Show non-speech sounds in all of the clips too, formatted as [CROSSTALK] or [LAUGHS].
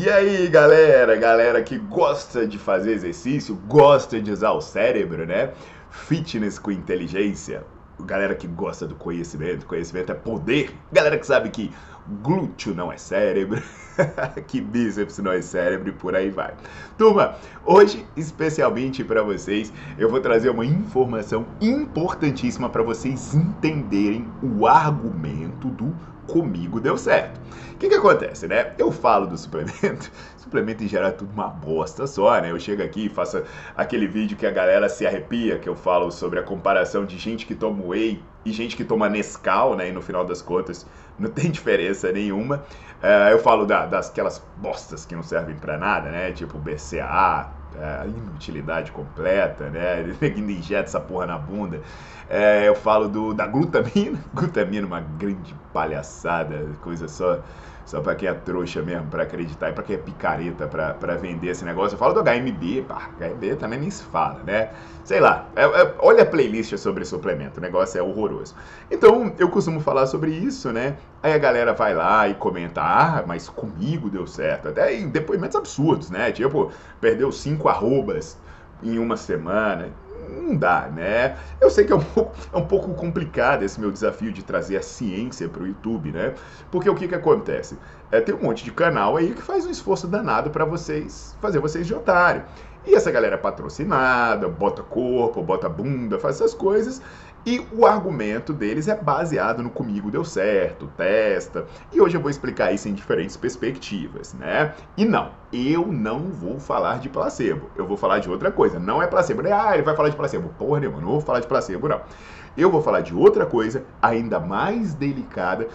E aí, galera, galera que gosta de fazer exercício, gosta de usar o cérebro, né? Fitness com inteligência. Galera que gosta do conhecimento, conhecimento é poder. Galera que sabe que glúteo não é cérebro, [LAUGHS] que bíceps não é cérebro e por aí vai. Turma, hoje, especialmente para vocês, eu vou trazer uma informação importantíssima para vocês entenderem o argumento do comigo deu certo. O que, que acontece, né? Eu falo do suplemento, [LAUGHS] suplemento em geral é tudo uma bosta só, né? Eu chego aqui e faço aquele vídeo que a galera se arrepia, que eu falo sobre a comparação de gente que toma whey e gente que toma Nescau, né? E no final das contas [LAUGHS] não tem diferença nenhuma. Uh, eu falo da, das aquelas bostas que não servem para nada, né? Tipo BCA, é, inutilidade completa, né? [LAUGHS] Ele injeta essa porra na bunda. É, eu falo do, da glutamina, [LAUGHS] glutamina, uma grande palhaçada, coisa só só para quem é trouxa mesmo, para acreditar, e para quem é picareta para vender esse negócio. Eu falo do HMB, pá, HMB também nem se fala, né? Sei lá, é, é, olha a playlist sobre suplemento, o negócio é horroroso. Então, eu costumo falar sobre isso, né? Aí a galera vai lá e comenta, ah, mas comigo deu certo. Até em depoimentos absurdos, né? Tipo, perdeu cinco arrobas em uma semana não dá, né? Eu sei que é um [LAUGHS] pouco, é um pouco complicado esse meu desafio de trazer a ciência para o YouTube, né? Porque o que, que acontece? É, tem um monte de canal aí que faz um esforço danado para vocês, fazer vocês de otário. E essa galera é patrocinada, bota corpo, bota bunda, faz essas coisas. E o argumento deles é baseado no comigo deu certo, testa. E hoje eu vou explicar isso em diferentes perspectivas, né? E não, eu não vou falar de placebo. Eu vou falar de outra coisa. Não é placebo. Ah, ele vai falar de placebo. Porra nenhuma, não vou falar de placebo, não. Eu vou falar de outra coisa, ainda mais delicada,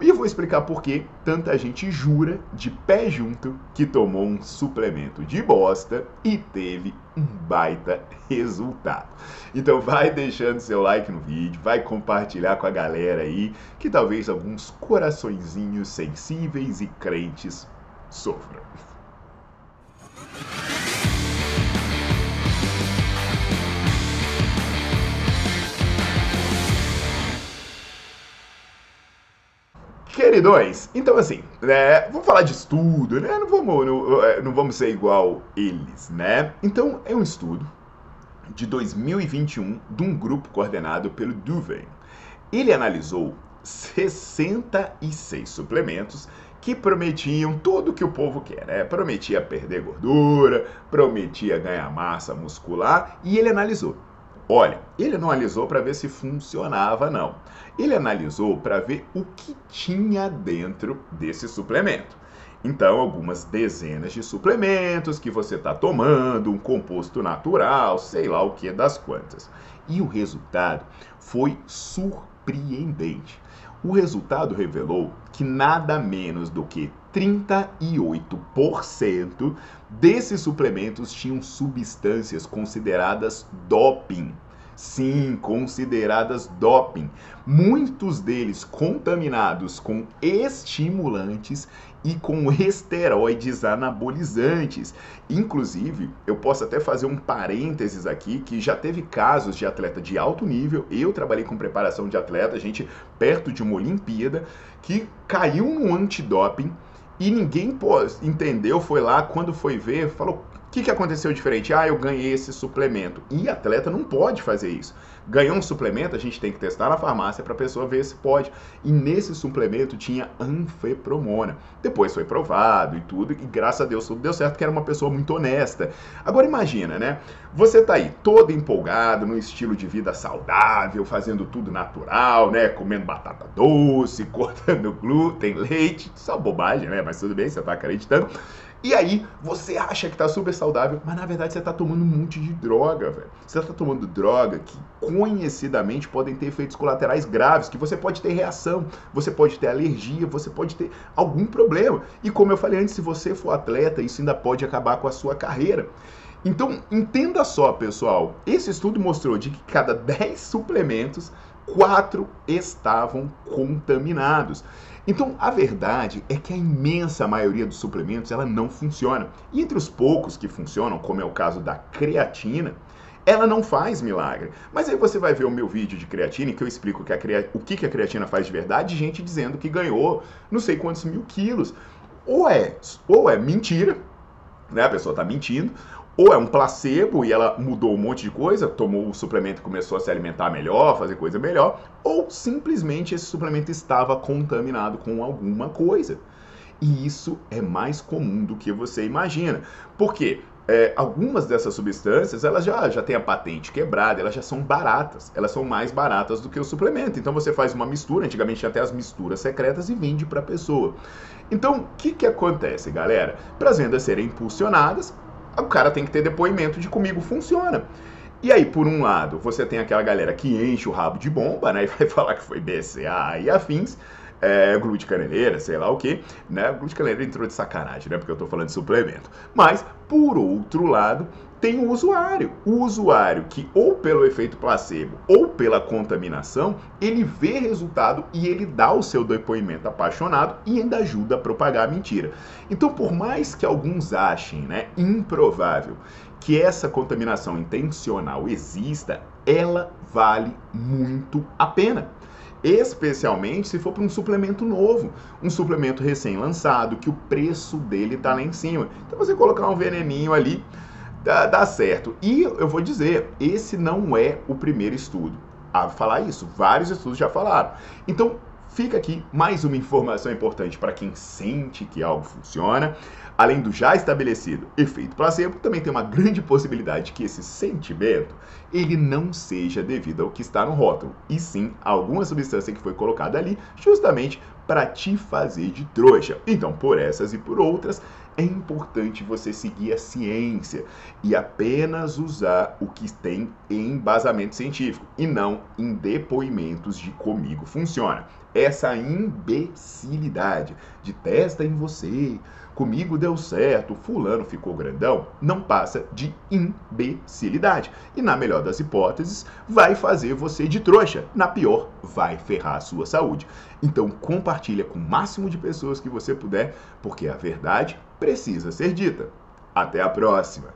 e vou explicar por que tanta gente jura de pé junto que tomou um suplemento de bosta e teve um baita resultado. Então vai deixando seu like no vídeo, vai compartilhar com a galera aí, que talvez alguns coraçõezinhos sensíveis e crentes sofram. Queridões, então assim, né, vamos falar de estudo, né? Não vamos, não, é, não vamos ser igual eles, né? Então, é um estudo de 2021 de um grupo coordenado pelo Duven. Ele analisou 66 suplementos que prometiam tudo que o povo quer, né? Prometia perder gordura, prometia ganhar massa muscular e ele analisou Olha, ele não analisou para ver se funcionava, não. Ele analisou para ver o que tinha dentro desse suplemento. Então, algumas dezenas de suplementos que você está tomando, um composto natural, sei lá o que das quantas. E o resultado foi surpreendente. O resultado revelou que nada menos do que 38% desses suplementos tinham substâncias consideradas doping. Sim, consideradas doping. Muitos deles contaminados com estimulantes e com esteroides anabolizantes. Inclusive, eu posso até fazer um parênteses aqui que já teve casos de atleta de alto nível. Eu trabalhei com preparação de atleta, gente perto de uma Olimpíada, que caiu no antidoping e ninguém entendeu, foi lá, quando foi ver, falou: que, que aconteceu diferente? Ah, eu ganhei esse suplemento. E atleta não pode fazer isso. Ganhou um suplemento, a gente tem que testar na farmácia para a pessoa ver se pode. E nesse suplemento tinha anfepromona. Depois foi provado e tudo, e graças a Deus tudo deu certo, que era uma pessoa muito honesta. Agora imagina, né? Você tá aí todo empolgado, no estilo de vida saudável, fazendo tudo natural, né? Comendo batata doce, [LAUGHS] cortando glúten, leite, só bobagem, né? Mas tudo bem, você tá acreditando. E aí, você acha que tá super saudável, mas na verdade você tá tomando um monte de droga, velho. Você tá tomando droga que conhecidamente podem ter efeitos colaterais graves, que você pode ter reação, você pode ter alergia, você pode ter algum problema. E como eu falei antes, se você for atleta, isso ainda pode acabar com a sua carreira. Então, entenda só, pessoal. Esse estudo mostrou de que cada 10 suplementos, 4 estavam contaminados. Então, a verdade é que a imensa maioria dos suplementos ela não funciona. E entre os poucos que funcionam, como é o caso da creatina, ela não faz milagre. Mas aí você vai ver o meu vídeo de creatina, que eu explico que crea... o que a creatina faz de verdade, gente dizendo que ganhou não sei quantos mil quilos. Ou é, ou é mentira, né? A pessoa está mentindo, ou é um placebo e ela mudou um monte de coisa, tomou o suplemento e começou a se alimentar melhor, fazer coisa melhor, ou simplesmente esse suplemento estava contaminado com alguma coisa. E isso é mais comum do que você imagina. Por quê? É, algumas dessas substâncias elas já, já têm a patente quebrada, elas já são baratas, elas são mais baratas do que o suplemento. Então você faz uma mistura, antigamente tinha até as misturas secretas e vende para a pessoa. Então o que, que acontece, galera? Para as vendas serem impulsionadas, o cara tem que ter depoimento de comigo funciona. E aí, por um lado, você tem aquela galera que enche o rabo de bomba, né? [LAUGHS] E vai falar que foi BCA e afins, é, glúten caneleira, sei lá o que, né? Glúten caneleira entrou de sacanagem, né? Porque eu tô falando de suplemento. Mas, por outro lado, tem o usuário. O usuário que, ou pelo efeito placebo ou pela contaminação, ele vê resultado e ele dá o seu depoimento apaixonado e ainda ajuda a propagar a mentira. Então, por mais que alguns achem né, improvável que essa contaminação intencional exista, ela vale muito a pena especialmente se for para um suplemento novo, um suplemento recém-lançado, que o preço dele está lá em cima. Então você colocar um veneninho ali, dá, dá certo. E eu vou dizer, esse não é o primeiro estudo a falar isso. Vários estudos já falaram. Então, fica aqui mais uma informação importante para quem sente que algo funciona. Além do já estabelecido efeito placebo, também tem uma grande possibilidade que esse sentimento ele não seja devido ao que está no rótulo, e sim a alguma substância que foi colocada ali justamente para te fazer de trouxa. Então, por essas e por outras, é importante você seguir a ciência e apenas usar o que tem em embasamento científico e não em depoimentos de comigo funciona. Essa imbecilidade de testa em você, comigo deu certo, fulano ficou grandão, não passa de imbecilidade. E na melhor das hipóteses, vai fazer você de trouxa. Na pior, vai ferrar a sua saúde. Então compartilha com o máximo de pessoas que você puder, porque a verdade precisa ser dita. Até a próxima!